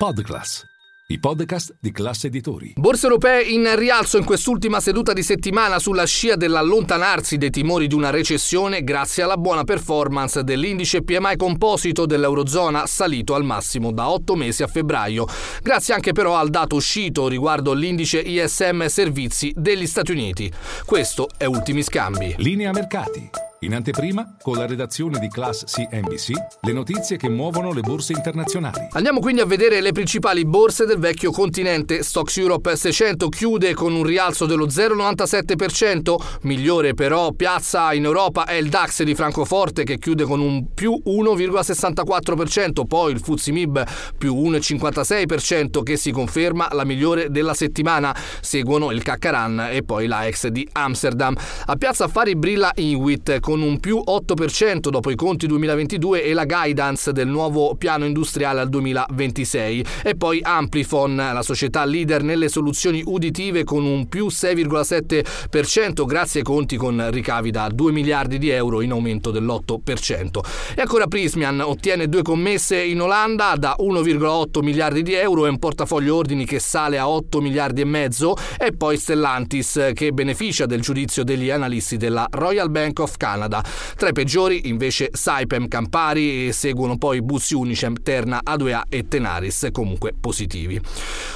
Podclass, i podcast di classe editori. Borse europee in rialzo in quest'ultima seduta di settimana sulla scia dell'allontanarsi dei timori di una recessione grazie alla buona performance dell'indice PMI composito dell'Eurozona salito al massimo da 8 mesi a febbraio, grazie anche però al dato uscito riguardo l'indice ISM servizi degli Stati Uniti. Questo è Ultimi Scambi. Linea mercati. In anteprima, con la redazione di Class CNBC, le notizie che muovono le borse internazionali. Andiamo quindi a vedere le principali borse del vecchio continente. Stocks Europe 600 chiude con un rialzo dello 0,97%, migliore però piazza in Europa è il DAX di Francoforte che chiude con un più 1,64%, poi il FTSE MIB più 1,56% che si conferma la migliore della settimana. Seguono il Caccaran e poi l'AEX di Amsterdam. A Piazza Affari brilla Iwit con un più 8% dopo i conti 2022 e la guidance del nuovo piano industriale al 2026. E poi Amplifon, la società leader nelle soluzioni uditive con un più 6,7% grazie ai conti con ricavi da 2 miliardi di euro in aumento dell'8%. E ancora Prismian ottiene due commesse in Olanda da 1,8 miliardi di euro e un portafoglio ordini che sale a 8 miliardi e mezzo e poi Stellantis che beneficia del giudizio degli analisti della Royal Bank of Canada Canada. Tra i peggiori invece Saipem, Campari e seguono poi Bussi Unicem, Terna, A2A e Tenaris, comunque positivi.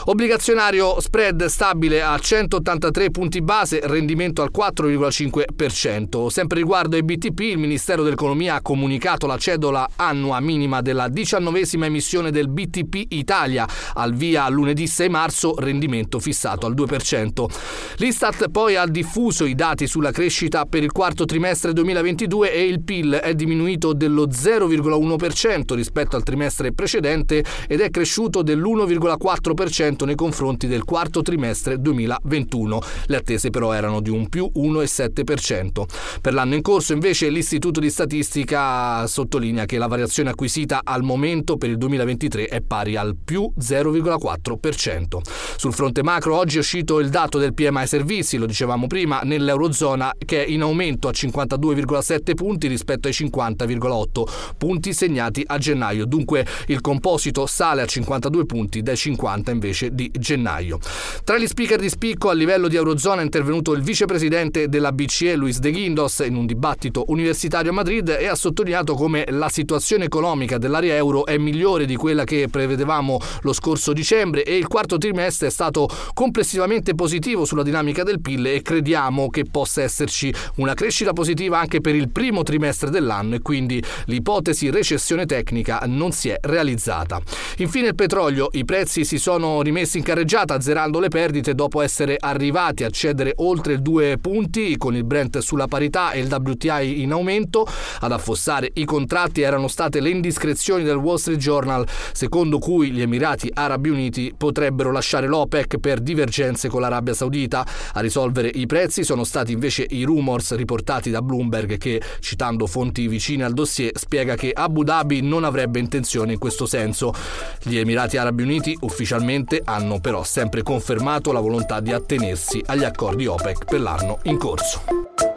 Obbligazionario spread stabile a 183 punti base, rendimento al 4,5%. Sempre riguardo ai BTP, il Ministero dell'Economia ha comunicato la cedola annua minima della diciannovesima emissione del BTP Italia, al via lunedì 6 marzo, rendimento fissato al 2%. L'Istat poi ha diffuso i dati sulla crescita per il quarto trimestre 2020 2022 e il PIL è diminuito dello 0,1% rispetto al trimestre precedente ed è cresciuto dell'1,4% nei confronti del quarto trimestre 2021. Le attese però erano di un più 1,7%. Per l'anno in corso invece l'Istituto di Statistica sottolinea che la variazione acquisita al momento per il 2023 è pari al più 0,4%. Sul fronte macro oggi è uscito il dato del PMI servizi, lo dicevamo prima, nell'Eurozona che è in aumento a 52, 50,7 punti rispetto ai 50,8 punti segnati a gennaio. Dunque il composito sale a 52 punti dai 50 invece di gennaio. Tra gli speaker di spicco a livello di Eurozona è intervenuto il vicepresidente della BCE Luis De Guindos in un dibattito universitario a Madrid e ha sottolineato come la situazione economica dell'area euro è migliore di quella che prevedevamo lo scorso dicembre e il quarto trimestre è stato complessivamente positivo sulla dinamica del PIL e crediamo che possa esserci una crescita positiva anche per il primo trimestre dell'anno e quindi l'ipotesi recessione tecnica non si è realizzata. Infine il petrolio, i prezzi si sono rimessi in carreggiata azzerando le perdite dopo essere arrivati a cedere oltre due punti con il Brent sulla parità e il WTI in aumento. Ad affossare i contratti erano state le indiscrezioni del Wall Street Journal secondo cui gli Emirati Arabi Uniti potrebbero lasciare l'OPEC per divergenze con l'Arabia Saudita. A risolvere i prezzi sono stati invece i rumors riportati da Bloomberg Bloomberg che, citando fonti vicine al dossier, spiega che Abu Dhabi non avrebbe intenzione in questo senso. Gli Emirati Arabi Uniti ufficialmente hanno però sempre confermato la volontà di attenersi agli accordi OPEC per l'anno in corso.